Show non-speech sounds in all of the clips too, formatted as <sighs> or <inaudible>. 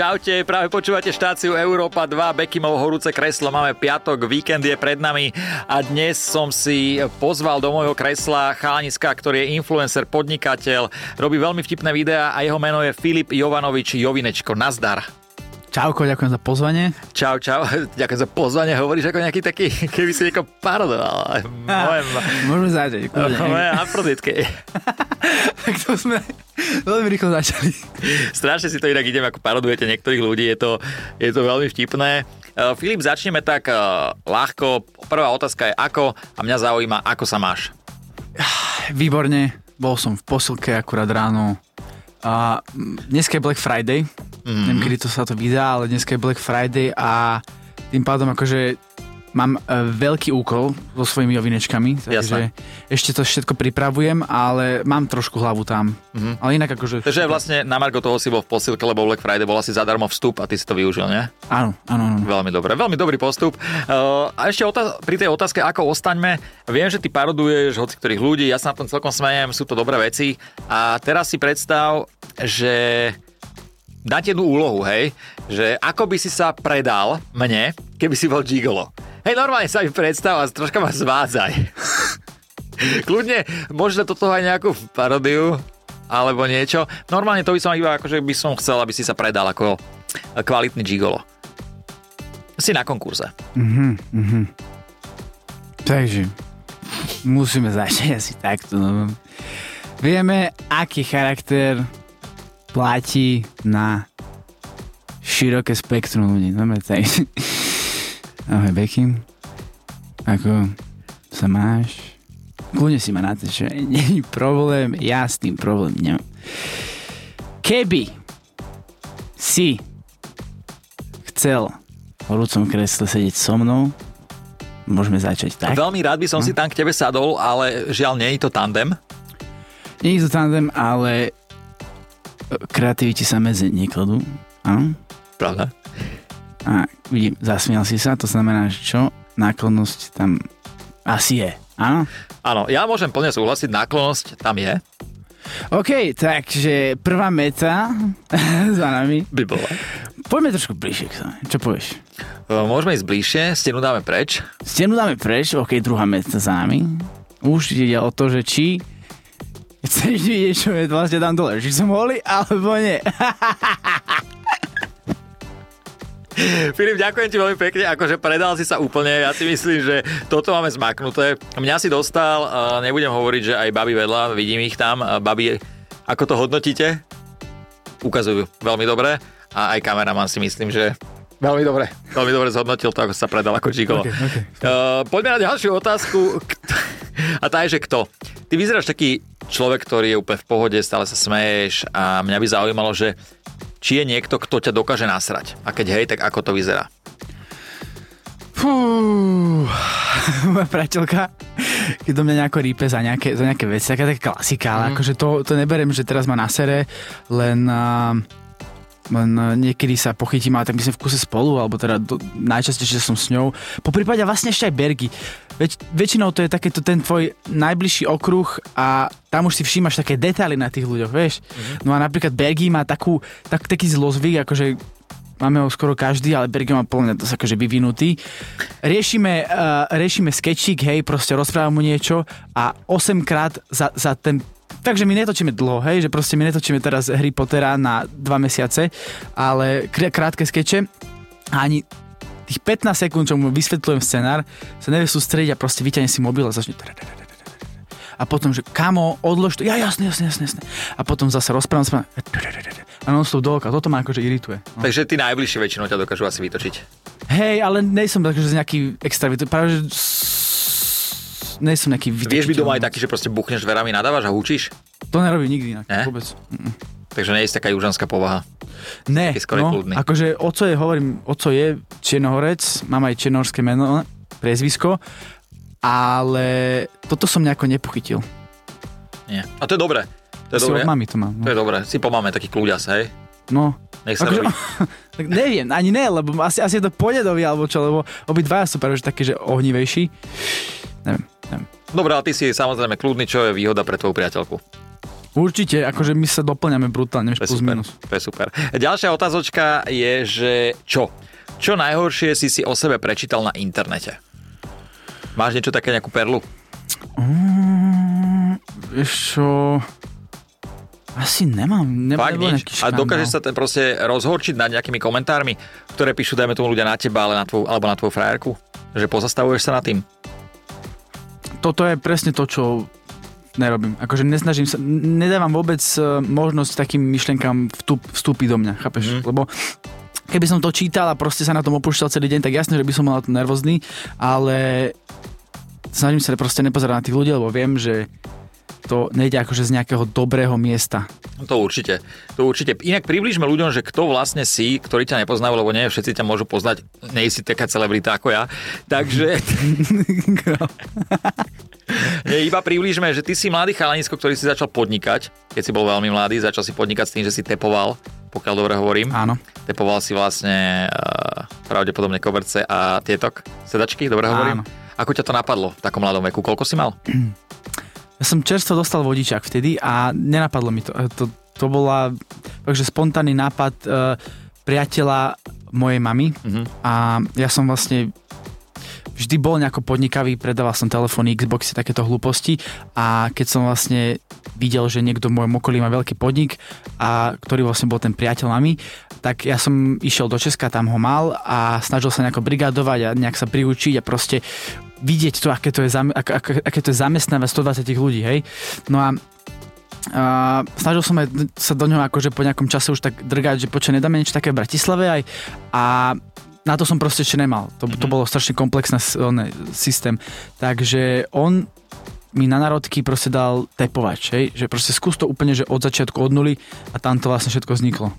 Čaute, práve počúvate štáciu Európa 2, Bekimov horúce kreslo, máme piatok, víkend je pred nami a dnes som si pozval do môjho kresla chalaniska, ktorý je influencer, podnikateľ, robí veľmi vtipné videá a jeho meno je Filip Jovanovič Jovinečko. Nazdar. Čauko, ďakujem za pozvanie. Čau, čau, <laughs> ďakujem za pozvanie. Hovoríš ako nejaký taký, keby si nieko parodoval. Moje, Môžeme začať. Moje afroditky. <laughs> tak to sme veľmi rýchlo začali. Strašne si to inak idem, ako parodujete niektorých ľudí. Je to, je to veľmi vtipné. Uh, Filip, začneme tak uh, ľahko. Prvá otázka je ako a mňa zaujíma, ako sa máš. <sighs> Výborne. Bol som v posilke akurát ráno. A dneska je Black Friday, Mm-hmm. Neviem, kedy to sa to vydá, ale dneska je Black Friday a tým pádom akože mám e, veľký úkol so svojimi ovinečkami, takže ešte to všetko pripravujem, ale mám trošku hlavu tam. Mm-hmm. Ale inak akože... Takže vlastne na Margo toho si bol v posilke, lebo Black Friday bol asi zadarmo vstup a ty si to využil, nie? Áno, áno, áno. Veľmi dobre, veľmi dobrý postup. Uh, a ešte otáz- pri tej otázke, ako ostaňme, viem, že ty paroduješ hoci ktorých ľudí, ja sa na tom celkom smejem, sú to dobré veci. A teraz si predstav, že dať jednu úlohu, hej, že ako by si sa predal mne, keby si bol gigolo. Hej, normálne sa mi predstav a troška ma zvádzaj. <laughs> Kľudne, možno toto aj nejakú parodiu, alebo niečo. Normálne to by som iba, akože by som chcel, aby si sa predal ako kvalitný gigolo. Si na konkurze. Mhm, mhm. Takže, musíme začať asi takto. No. Vieme, aký charakter platí na široké spektrum ľudí. Dobre, tak. <laughs> Ahoj, Becky. Ako sa máš? Kľudne si ma na to, že <laughs> není problém, ja s tým problém nemám. Keby si chcel v horúcom kresle sedieť so mnou, môžeme začať tak. Veľmi rád by som no. si tam k tebe sadol, ale žiaľ, nie je to tandem. Nie je to tandem, ale kreativiti sa medzi nekladú. Áno? Pravda. A vidím, zasmial si sa, to znamená, že čo? Náklonnosť tam asi je. Áno? Áno, ja môžem plne súhlasiť, náklonnosť tam je. OK, takže prvá meta <laughs> za nami. By bola. Poďme trošku bližšie k sa. Čo povieš? Môžeme ísť bližšie, stenu dáme preč. Stenu dáme preč, OK, druhá meta za nami. Už ide o to, že či Chceš vidieť, čo je vlastne tam dole? Či som holý, alebo nie? <laughs> Filip, ďakujem ti veľmi pekne, akože predal si sa úplne, ja si myslím, že toto máme zmaknuté. Mňa si dostal, nebudem hovoriť, že aj baby vedľa, vidím ich tam, baby, ako to hodnotíte? Ukazujú veľmi dobre a aj kameraman si myslím, že Veľmi dobre, veľmi dobre zhodnotil to, ako sa predal ako Gigolo. Okay, okay. Uh, poďme na ďalšiu otázku. <laughs> A tá je, že kto? Ty vyzeráš taký človek, ktorý je úplne v pohode, stále sa smeješ a mňa by zaujímalo, že či je niekto, kto ťa dokáže nasrať. A keď hej, tak ako to vyzerá? Fú, <laughs> moja priateľka, keď do mňa nejako rípe za nejaké, za nejaké veci, taká taká klasika, ale mm. akože to, to neberiem, že teraz ma nasere, len len niekedy sa pochytím, ale tak my sme v kuse spolu, alebo teda do, najčastejšie som s ňou. Po prípade vlastne ešte aj Bergy. Več, väčšinou to je takéto ten tvoj najbližší okruh a tam už si všímaš také detaily na tých ľuďoch, vieš. Mm-hmm. No a napríklad Bergy má takú, tak, taký zlozvyk, akože máme ho skoro každý, ale Bergy má plne dosť akože vyvinutý. Riešime, uh, riešime sketchik, hej, proste rozprávam mu niečo a 8 krát za, za ten Takže my netočíme dlho, hej, že proste my netočíme teraz Harry Pottera na dva mesiace, ale krátke skeče a ani tých 15 sekúnd, čo mu vysvetľujem scenár, sa nevie sústrediť a proste vyťahne si mobil a začne a potom, že kamo, odlož to, ja jasne, jasne, jasne, jasne. A potom zase rozprávam sa a non stop dolka, toto ma akože irituje. No. Takže tí najbližšie väčšinou ťa dokážu asi vytočiť. Hej, ale nejsem akože nejaký extra, práve že nie som nejaký Vieš byť doma aj taký, že proste buchneš dverami, nadávaš a húčiš? To nerobí nikdy inak, ne? vôbec. Mm. Takže nie je taká južanská povaha. Ne, no, akože oco je, hovorím, oco je Černohorec, mám aj černohorské meno, priezvisko, ale toto som nejako nepochytil. Nie. A to je dobré. To je dobré. mami to mám. No. To je dobré. Si po máme taký kľúďas, hej? No. Nech sa akože, <laughs> tak neviem, ani ne, lebo asi, asi je to podedový, alebo čo, lebo obidvaja sú práve že takí, že ohnivejší neviem, neviem. Dobre, ale ty si samozrejme kľudný, čo je výhoda pre tvoju priateľku? Určite, akože my sa doplňame brutálne, To plus super. minus. To je super. Ďalšia otázočka je, že čo? Čo najhoršie si si o sebe prečítal na internete? Máš niečo také, nejakú perlu? Mm, vieš čo... Asi nemám. Ne, Fakt nič? A dokážeš sa ten proste rozhorčiť nad nejakými komentármi, ktoré píšu, dajme tomu ľudia na teba, ale na tvoju, alebo na tvoju frajerku? Že pozastavuješ sa nad tým? Toto je presne to, čo nerobím. Akože nesnažím sa, nedávam vôbec e, možnosť takým myšlienkam vstup, vstúpiť do mňa, chápeš? Mm. Lebo keby som to čítal a proste sa na tom opúšťal celý deň, tak jasne, že by som mal na to nervózny, ale snažím sa proste nepozerať na tých ľudí, lebo viem, že to nejde akože z nejakého dobrého miesta. No To určite. To určite. Inak približme ľuďom, že kto vlastne si, ktorí ťa nepoznajú, lebo nie všetci ťa môžu poznať, nie si taká celebrita ako ja. Takže <laughs> <laughs> nie, iba približme, že ty si mladý chalanisko, ktorý si začal podnikať, keď si bol veľmi mladý, začal si podnikať s tým, že si tepoval, pokiaľ dobre hovorím. Áno. Tepoval si vlastne uh, pravdepodobne koberce a tietok, sedačky, dobre hovorím? Áno. Ako ťa to napadlo v takom mladom veku? Koľko si mal? Ja som čerstvo dostal vodičák vtedy a nenapadlo mi to. E, To, to bola takže spontánny nápad e, priateľa mojej mamy Mhm. a ja som vlastne vždy bol nejako podnikavý, predával som telefóny, Xboxy, takéto hlúposti a keď som vlastne videl, že niekto v mojom okolí má veľký podnik a ktorý vlastne bol ten priateľ mami, tak ja som išiel do Česka, tam ho mal a snažil sa nejako brigadovať a nejak sa priučiť a proste vidieť to, aké to je, zam, ak, ak, aké to je zamestnávať 120 ľudí, hej. No a a snažil som aj sa do ňoho akože po nejakom čase už tak drgať, že počo nedáme niečo také v Bratislave aj a na to som proste ešte nemal. To, to bolo strašne komplexný systém. Takže on mi na národky proste dal tepovač, hej? že proste skús to úplne, že od začiatku, od nuly a tam to vlastne všetko vzniklo.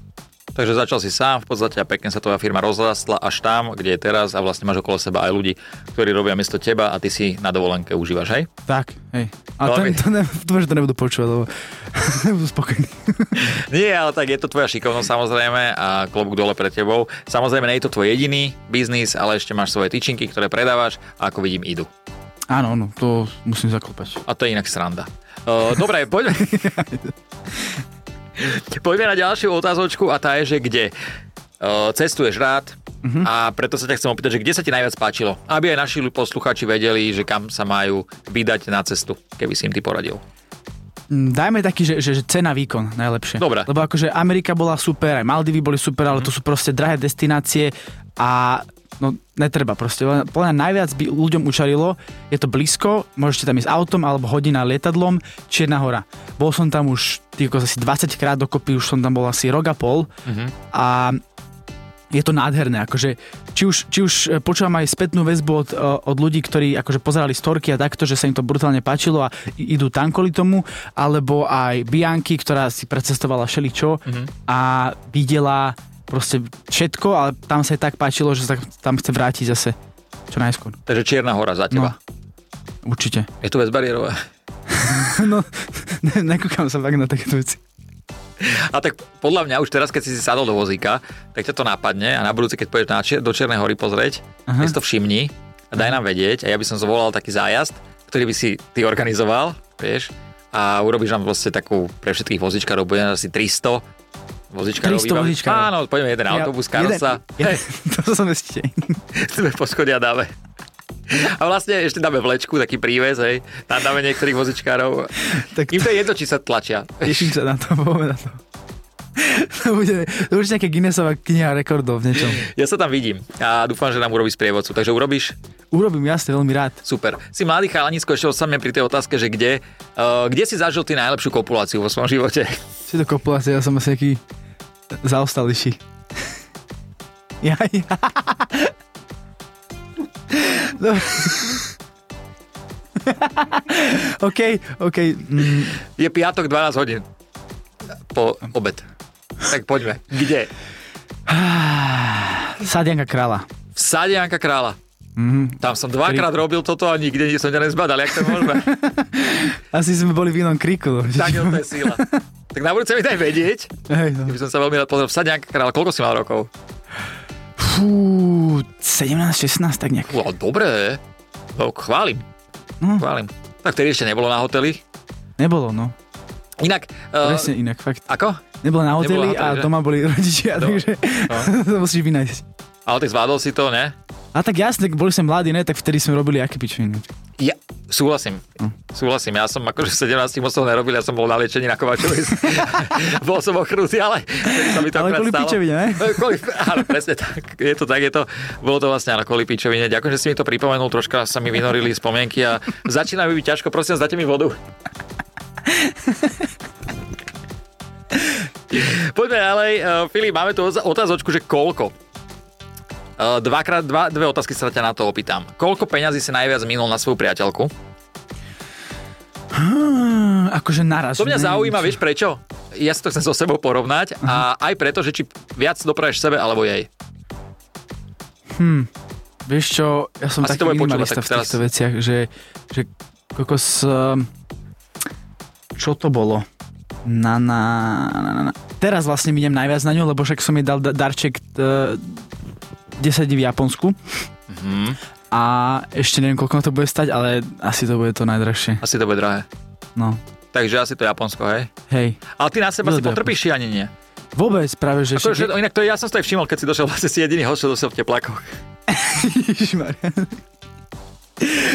Takže začal si sám v podstate a pekne sa tvoja firma rozrastla až tam, kde je teraz a vlastne máš okolo seba aj ľudí, ktorí robia miesto teba a ty si na dovolenke užívaš, hej? Tak, hej. A Veľmi- ten, to, ne, to, že to nebudú počúvať, lebo <laughs> nebudú spokojní. <laughs> Nie, ale tak je to tvoja šikovnosť samozrejme a klobúk dole pred tebou. Samozrejme, nie je to tvoj jediný biznis, ale ešte máš svoje tyčinky, ktoré predávaš a ako vidím idú. Áno, no, to musím zaklopať. A to je inak sranda. Uh, dobre, poďme. <laughs> poďme na ďalšiu otázočku a tá je, že kde? Cestuješ rád uh-huh. a preto sa ťa chcem opýtať, že kde sa ti najviac páčilo? Aby aj naši posluchači vedeli, že kam sa majú vydať na cestu, keby si im ty poradil. Mm, Dajme taký, že, že, že cena výkon najlepšie. Dobre. Lebo akože Amerika bola super, aj Maldivy boli super, ale to sú proste drahé destinácie a no netreba proste. Podľa najviac by ľuďom učarilo, je to blízko, môžete tam ísť autom alebo hodina lietadlom, Čierna hora. Bol som tam už týko asi 20 krát dokopy, už som tam bol asi rok a pol a je to nádherné, akože či už, či už e, počúvam aj spätnú väzbu od, e, od ľudí, ktorí akože pozerali storky a takto, že sa im to brutálne páčilo a idú tam kvôli tomu, alebo aj Bianky, ktorá si precestovala všeličo Mhm. a videla proste všetko, ale tam sa jej tak páčilo, že sa tam chce vrátiť zase čo najskôr. Takže Čierna hora za teba. Určite. Je to bezbariérové. <laughs> No, ne, nekúkam sa fakt na takéto veci. A tak podľa mňa už teraz, keď si si sadol do vozíka, tak ťa to napadne a na budúci, keď pôjdeš na do Čiernej hory pozrieť, Aha. si to všimni a daj nám vedieť a ja by som zvolal taký zájazd, ktorý by si ty organizoval, vieš, a urobíš nám vlastne takú pre všetkých vozičkárov, bude asi 300 vozičkárov. 300 vybaviť. vozičkárov. Áno, poďme jeden autobus, karosa. Jeden, <laughs> jeden, to som ešte. Sme po schodia dáme. A vlastne ešte dáme vlečku, taký príves, hej. Tam dáme niektorých vozičkárov. Tak Im to je jedno, či sa tlačia. Teším sa <laughs> na to, na to. To bude, to bude nejaká Guinnessová kniha rekordov v niečom. Ja sa tam vidím a dúfam, že nám urobí sprievodcu. Takže urobíš Urobím jasne, veľmi rád. Super. Si mladý chalanisko, ešte ostaňme pri tej otázke, že kde, uh, kde si zažil ty najlepšiu kopuláciu vo svojom živote? Si to kopulácia, ja som asi nejaký zaostalejší. Ja, ja. Dobre. OK, OK. Mm, Je piatok 12 hodín po obed. Tak poďme. Kde? Sadianka kráľa. V sade Mhm. Tam som dvakrát robil toto a nikde som ťa nezbadal. Jak to môžeme? <laughs> Asi sme boli v inom kriku. tak to je síla. Tak na budúce mi daj vedieť. Hej, no. By som sa veľmi rád pozrel. V sade Janka Krála. Koľko si mal rokov? Fú, 17, 16, tak nejak. No, dobré. No, chválim. Hm. Chválim. Tak tedy ešte nebolo na hoteli. Nebolo, no. Inak... Uh, Presne inak, fakt. Ako? Nebola na hoteli Nebola na a hoteli, že? doma boli rodičia, takže no. <laughs> to musíš vynájsť. Ale tak zvládol si to, ne? A tak jasne, boli sme mladí, ne, tak vtedy sme robili aké pičoviny. Ja, súhlasím. Hm. Súhlasím. Ja som akože v 17 moc toho nerobil, ja som bol na liečení na Kovačovej. <laughs> bol som ochrnutý, ale sa mi to Ale kvôli stalo. ne? <laughs> Kvôli, áno, presne tak. Je to tak, je to, bolo to vlastne na kvôli pičovine. Ďakujem, že si mi to pripomenul, troška sa mi vynorili spomienky a začína mi byť ťažko. Prosím, vás, dajte mi vodu. <laughs> Poďme ďalej. Uh, Filip, máme tu otázočku, že koľko? Uh, dvakrát, dva, dve otázky sa ťa na to opýtam. Koľko peňazí si najviac minul na svoju priateľku? Hmm, akože naraz. To mňa neviem, zaujíma, čo- vieš prečo? Ja si to chcem so sebou porovnať a aj preto, že či viac dopraješ sebe alebo jej. Vieš čo, ja som Asi taký minimalista tak v týchto veciach, že, že kokos... ehm, Čo to bolo? Na, na, na, na, na. Teraz vlastne miniem najviac na ňu, lebo však som jej dal da- darček e, 10 dní v Japonsku. Mhm. A ešte neviem, koľko to bude stať, ale asi to bude to najdražšie. Asi to bude drahé. No, Takže asi to Japonsko, hej? hej. Ale ty na seba No, si potrpíš, ani nie. Vôbec práve, že... Ako, že, inak to ja som to aj všimol, keď si došiel, vlastne si jediný host, čo došiel v teplákoch.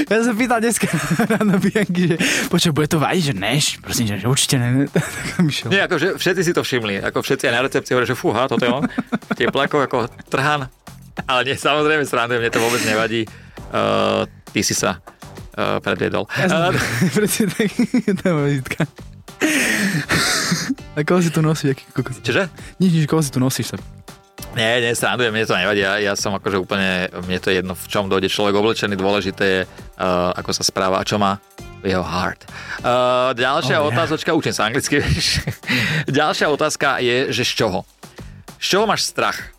Ja som pýtal dneska <laughs> ráno Bianky, že počo, bude to vadiť, že neš, prosím, že určite ne. <laughs> Tak. Nie, akože všetci si to všimli. Ako všetci aj na recepcii hovoria, že fúha, toto je on. <laughs> V teplákoch ako trhan. Ale nie, samozrejme, srandujem, mne to vôbec nevadí. Uh, ty si sa uh, predviedol. Ja som, Uh, <laughs> presne tak, <laughs> moja vizitka. A koho si tu nosíš, aký kokos? čože? Nič, nič, koho si tu nosíš sa. Nie, nie, srandujem, mne to nevadí. Ja, ja som akože úplne, mne to je jedno, v čom dojde človek oblečený. Dôležité je, uh, ako sa správa a čo má jeho heart. Uh, ďalšia Oh, yeah. otázočka, učím sa anglicky, <laughs> ďalšia otázka je, že z čoho? Z čoho máš strach?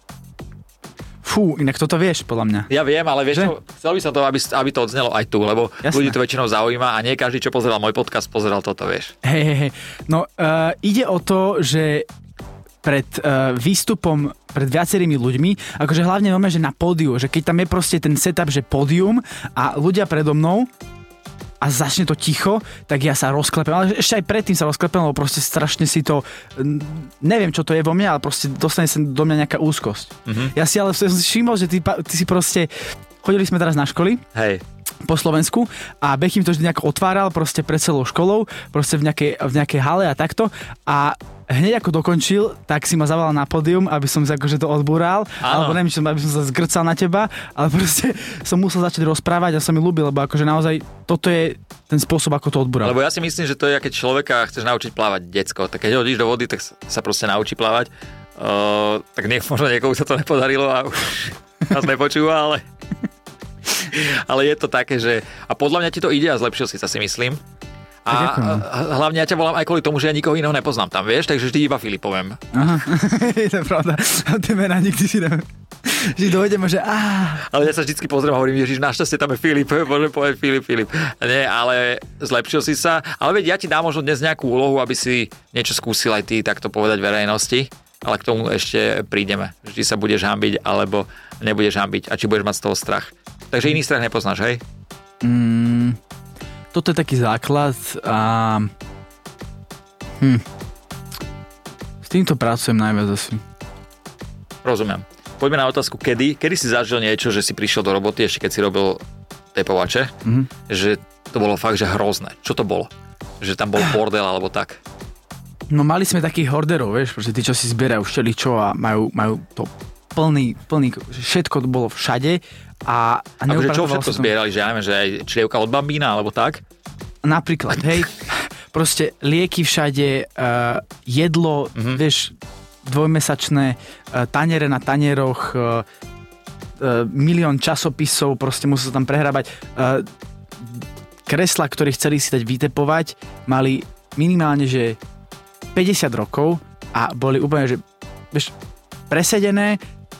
Fú, inak toto vieš, podľa mňa. Ja viem, ale vieš čo, chcel by som to, aby, aby to odznelo aj tu, lebo Jasné. ľudí to väčšinou zaujíma a nie každý, čo pozeral môj podcast, pozeral toto, vieš. Hej, hej, hej. No, uh, ide o to, že pred uh, výstupom pred viacerými ľuďmi, akože hlavne máme, že na pódiu, že keď tam je proste ten setup, že pódium a ľudia predo mnou a začne to ticho, tak ja sa rozklepem. Ale ešte aj predtým sa rozklepem, lebo proste strašne si to... Neviem, čo to je vo mne, ale proste dostane sa do mňa nejaká úzkosť. Mhm. Ja si ale som si všimol, že ty, ty si proste... Chodili sme teraz na školy Hej, po Slovensku a Bechim to vždy nejako otváral proste pred celou školou, proste v nejakej, v nejakej hale a takto a hneď ako dokončil, tak si ma zavolal na pódium, aby som sa akože to odbúral, Áno. alebo neviem, som, aby som sa zgrcal na teba, ale proste <laughs> som musel začať rozprávať a sa mi ľúbil, lebo akože naozaj toto je ten spôsob, ako to odbúral. lebo ja si myslím, že to je, keď človeka chceš naučiť plávať decko, tak keď hodíš do vody, tak sa- proste naučí plávať. Uh, tak nie, <laughs> možno niekomu sa to nepodarilo a už nás nepočúva, ale... <laughs> ale je to také, že... A podľa mňa ti to ide a zlepšil si sa, si myslím. A, ďakujem. hlavne ja ťa volám aj kvôli tomu, že ja nikoho iného nepoznám tam, vieš, takže vždy iba Filipovem. Aha, <laughs> to je pravda. A tie mená nikdy si neviem. Vždy dojdeme, že á, Ale ja sa vždycky pozriem a hovorím, Ježiš, našťastie tam je Filip, <laughs> môžem povedať Filip, Filip. Nie, ale zlepšil si sa. Ale veď ja ti dám možno dnes nejakú úlohu, aby si niečo skúsil aj ty takto povedať verejnosti. Ale k tomu ešte prídeme. Vždy sa budeš hambiť, alebo nebudeš hambiť. A či budeš mať z toho strach. Takže iný strach nepoznáš, hej? Mm, toto je taký základ a... Hm. S týmto pracujem najviac asi. Rozumiem. Poďme na otázku, kedy. Kedy si zažil niečo, že si prišiel do roboty, ešte keď si robil tepovače, Mhm. že to bolo fakt, že hrozné. Čo to bolo? Že tam bol bordel alebo tak. No mali sme takých horderov, vieš, proste tí, čo si zbierajú všeličo a majú, majú to plný, plný, všetko bolo všade a, a Akože čo všetko sa to- zbierali, že ja neviem, že aj črievka od bambína alebo tak? Napríklad, hej, <laughs> proste lieky všade, uh, jedlo, Mhm. mm-hmm. vieš, dvojmesačné, uh, taniere na tanieroch, uh, uh, milión časopisov, proste musel sa tam prehrábať. Uh, kresla, ktoré chceli si dať vytepovať, mali minimálne, že 50 rokov a boli úplne, že vieš, presedené,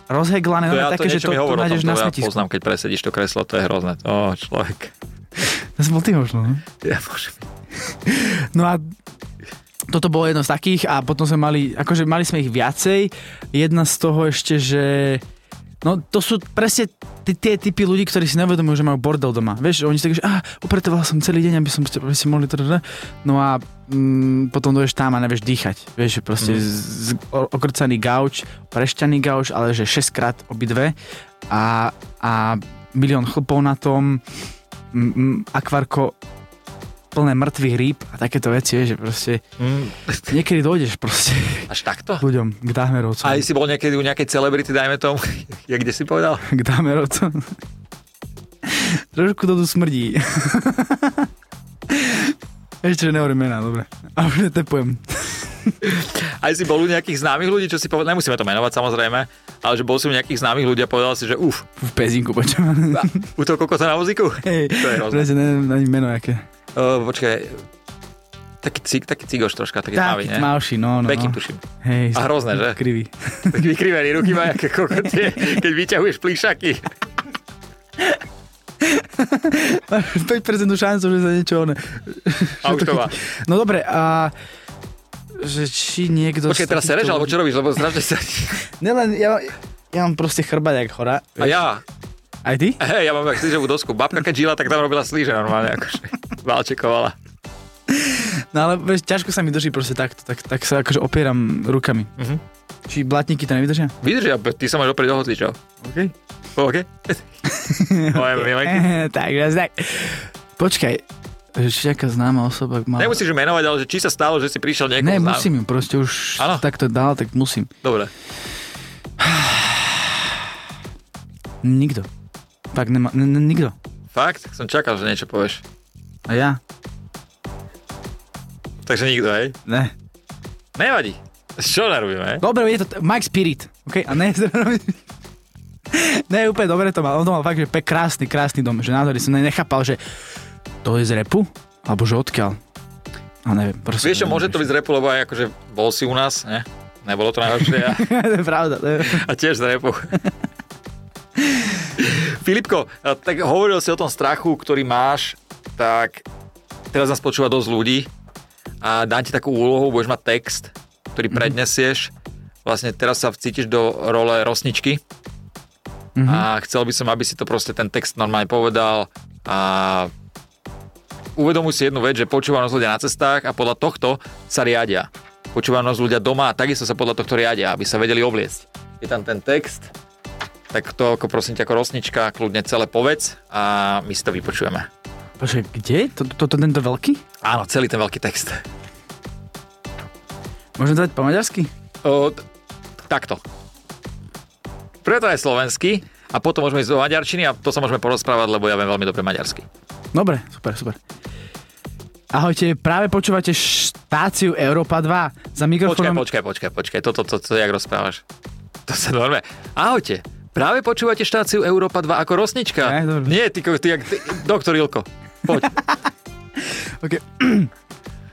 rozheglané, To no, ja, také, to že to, mi to tom, nájdeš to na ja smetisku. poznám, keď presedíš to kreslo, to je hrozné. Ó, človek. To som bol ty možno, no? Ja môžem. <laughs> No a toto bolo jedno z takých a potom sme mali, akože mali sme ich viacej. Jedna z toho ešte, že No to sú presne tí- tie typy ľudí, ktorí si nevedomujú, že majú bordel doma. Vieš, oni si tak, že ah, upratoval som celý deň, aby som aby si mohli... trrr." No a mm, potom dojdeš tam a nevieš dýchať. Vieš, že proste mm. z, z, okrcaný gauč, prešťaný gauč, ale že 6 krát obidve a, a milión chlpov na tom, m, m, akvarko plné mŕtvych rýb a takéto veci, že proste Mm, niekedy dojdeš proste až takto? ľuďom k dámerovcom. Aj si bol niekedy u nejakej celebrity, dajme tomu, <laughs> ja kde si povedal? <laughs> K dámerovcom. Trošku to tu smrdí. <laughs> Ešte nehovorím mená, dobre. A už netepujem. Aj si bol u nejakých známych ľudí, čo si povedal, nemusíme to menovať samozrejme, ale že bol si u nejakých známych ľudí a povedal si, že uf, V pezinku počujem. u toho kokota na vozíku? Hej, To je hrozné. neviem ani meno aké. Uh, počkaj, taký, cig, taký cigoš troška, taký tmavý, ne? tmavší, no, no. Bekim no. tuším. Hej, A hrozné, že? Krivý. <laughs> Tak vykrivený ruky má, aké kokotie, keď vyťahuješ plíšaky. 5% šancu, že sa niečo one. <laughs> A už to má. No dobre, a že či niekto... Počkaj, z teraz sereš, alebo čo robíš, lebo strašne sa... Nelen, ja, ja mám proste chrbať jak chora. A ja, Aj ty? hej, <laughs> ja mám jak slíževú dosku. Babka keď žila, tak tam robila slíže normálne, akože. Valčekovala. No ale vieš, ťažko sa mi drží proste takto, tak, tak sa akože opieram rukami. Mhm. Či blatníky to nevydržia? Vydržia, ty sa máš oprieť do hocičov. OK. OK? <laughs> Moje milenky. tak, raz tak. Počkaj, že či nejaká známa osoba má... Nemusíš ju menovať, ale že či sa stalo, že si prišiel niekoho Ne, znám- musím ju, proste už Áno. takto dal, tak musím. Dobre. <sighs> Nikto. Tak nema, n- n- nikto. Fakt? Som čakal, že niečo povieš. A ja? Takže nikto, hej? Ne. Nevadí. Čo nerobíme, hej? Dobre, je to t- Mike Spirit, OK? A ne, <laughs> ne, úplne dobre to mal. On to mal fakt, že pek krásny, krásny dom. Že nádherný som nechápal, že to je z repu? Alebo že odkiaľ? A neviem, proste. Vieš čo, môže to byť z repu, lebo aj akože bol si u nás, ne? Nebolo to najhoršie a, <laughs> to je pravda. To je... a tiež z repu. <laughs> Filipko, tak hovoril si o tom strachu, ktorý máš, tak teraz nás počúva dosť ľudí a dám ti takú úlohu, budeš mať text, ktorý prednesieš. Vlastne teraz sa cítiš do role rosničky Mhm. a chcel by som, aby si to proste ten text normálne povedal a uvedomuj si jednu vec, že počúva nás ľudia na cestách a podľa tohto sa riadia. Počúva nás ľudia doma a takisto sa podľa tohto riadia, aby sa vedeli obliecť. Je tam ten text, tak to ako prosím ťa ako rosnička kľudne celé povedz a my si to vypočujeme. Počkaj, kde? Toto to, to, tento veľký? Áno, celý ten veľký text. Môžem dať po maďarsky? O, t- takto. Preto je slovenský a potom môžeme ísť do maďarčiny a to sa môžeme porozprávať, lebo ja viem veľmi dobre maďarsky. Dobre, super, super. Ahojte, práve počúvate štáciu Európa 2 za Počkaj, mikrofónom. počkaj, počkaj, počkaj, toto, to, to, to, jak rozprávaš? To sa normálne. Ahojte, práve počúvate štáciu Európa 2 ako rosnička. Ne, dobre. Nie, ty, ty, jak, ty, doktor Ilko. Poď. <laughs> Okay. <clears throat>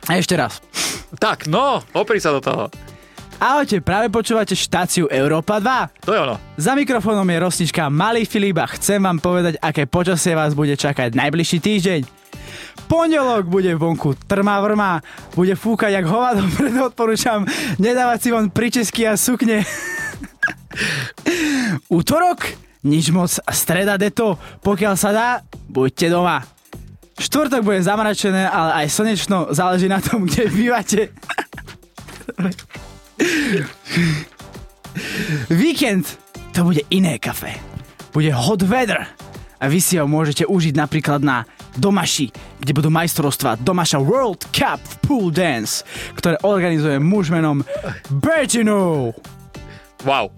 A ešte raz. tak, no, opri sa do toho. Ahojte, práve počúvate štáciu Európa 2. To je ono. Za mikrofónom je rosnička Malý Filip a chcem vám povedať, aké počasie vás bude čakať najbližší týždeň. Pondelok bude vonku trma vrma, bude fúkať jak hovado, <laughs> preto odporúčam nedávať si von pričesky a sukne. <laughs> Útorok? Nič moc, streda deto, pokiaľ sa dá, buďte doma. Štvrtok bude zamračené, ale aj slnečno, záleží na tom, kde bývate. Víkend to bude iné kafe. Bude hot weather. A vy si ho môžete užiť napríklad na Domaši, kde budú majstrovstvá Domaša World Cup v Pool Dance, ktoré organizuje muž menom Bertino. Wow.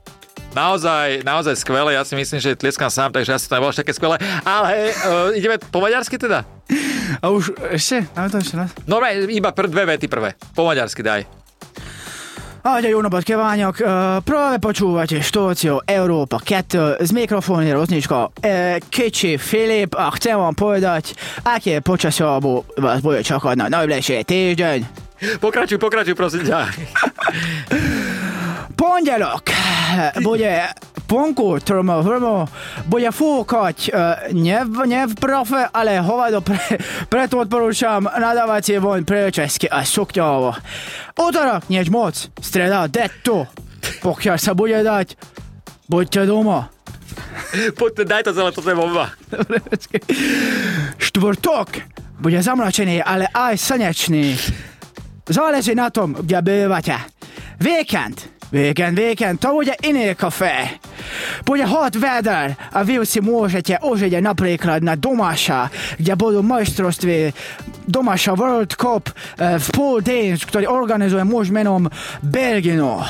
Naozaj, naozaj skvelé, ja si myslím, že tlieskam sám, takže asi to nebolo také skvelé. Ale uh, ideme po maďarsky teda? A už ešte? Dáme to ešte raz? No iba pr- dve vety prvé. Po maďarsky daj. Ahojte, Juno Podkeványok, práve počúvate štóciu Európa 2 z mikrofónu rozničko e, Kiči Filip a chcem vám povedať, aké počasie vás bude čakať na najbližší týždeň. Pokračuj, pokračuj, prosím ťa. <laughs> Pondelok bude vonku trmo vrmo, bude fúkať e, ne, v- profe, ale hovado pre, preto odporúčam nadávať si von prečesky a sukňovo. Útorok nič moc, streda detto, pokiaľ sa bude dať, buďte doma. Poď, daj to celé, toto je bomba. Štvrtok bude zamračený, ale aj slnečný. Záleží na tom, kde bývate. Víkend, víkend, víkend, to bude iné kafe. Bude hot weather a vy si môžete užiť napríklad na Domáša, kde budú majstrovstvy Domáša World Cup v pool dance, ktorý organizuje muž menom Belgino.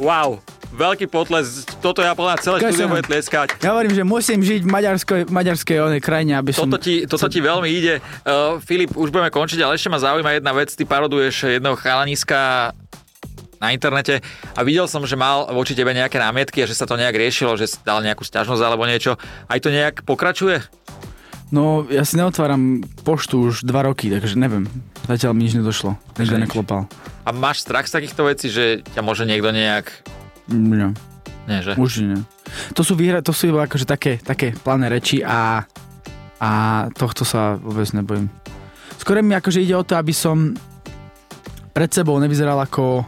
Wow, veľký potles, toto ja podľa celé štúdio bude tlieskať. Ja hovorím, že musím žiť v maďarskej, maďarskej onej krajine, aby som... Toto ti, toto ti veľmi ide. Uh, Filip, už budeme končiť, ale ešte ma zaujíma jedna vec. Ty paroduješ jedného chalaniska na internete a videl som, že mal voči tebe nejaké námietky a že sa to nejak riešilo, že si dal nejakú sťažnosť alebo niečo. Aj to nejak pokračuje? No, ja si neotváram poštu už dva roky, takže neviem. Zatiaľ mi nič nedošlo. Nikto neklopal. A máš strach z takýchto vecí, že ťa môže niekto nejak... Nie, Nie, že? určite nie. To sú, výhra, to sú iba akože také, také plané reči a, a tohto sa vôbec nebojím. Skôr mi akože ide o to, aby som pred sebou nevyzeral ako,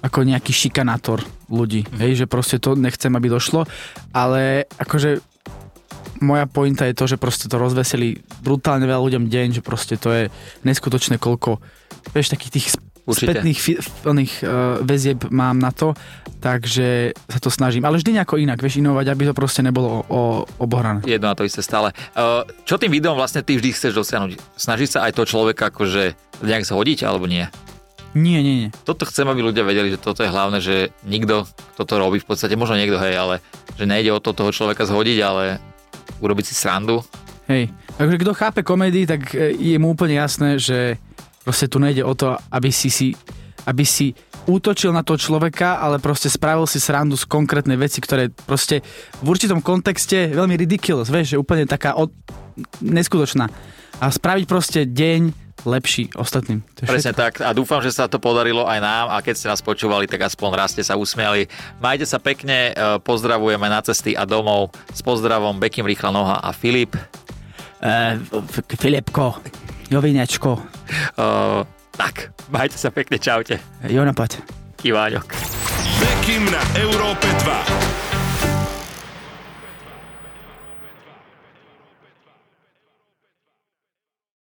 ako nejaký šikanátor ľudí. Mhm. Hej, že proste to nechcem, aby došlo, ale akože moja pointa je to, že proste to rozveselí brutálne veľa ľuďom deň, že proste to je neskutočné, koľko vieš, takých tých Určite. spätných fi- oných, uh, väzieb mám na to, takže sa to snažím. Ale vždy nejako inak, vieš, inovať, aby to proste nebolo o, o, obohrané. Jedno a to isté stále. Uh, čo tým videom vlastne ty vždy chceš dosiahnuť? Snažíš sa aj toho človeka akože nejak zhodiť alebo nie? Nie, nie, nie. Toto chcem, aby ľudia vedeli, že toto je hlavné, že nikto, kto to robí v podstate, možno niekto, hej, ale že nejde o to toho človeka zhodiť, ale urobiť si srandu. Hej, takže kto chápe komédii, tak e, je mu úplne jasné, že proste tu nejde o to, aby si si aby si útočil na toho človeka, ale proste spravil si srandu z konkrétnej veci, ktoré proste v určitom kontexte veľmi ridiculous, vieš, že úplne taká od... neskutočná. A spraviť proste deň lepší ostatným. To je Presne všetko. tak a dúfam, že sa to podarilo aj nám a keď ste nás počúvali, tak aspoň raz ste sa usmiali. Majte sa pekne, e, pozdravujeme na cesty a domov. S pozdravom Bekim Rýchla Noha a Filip. Uh, Filipko, Jovinečko, Uh, tak, majte sa pekne, čaute. Jonapat. Kiváňok. Bekim na Európe 2.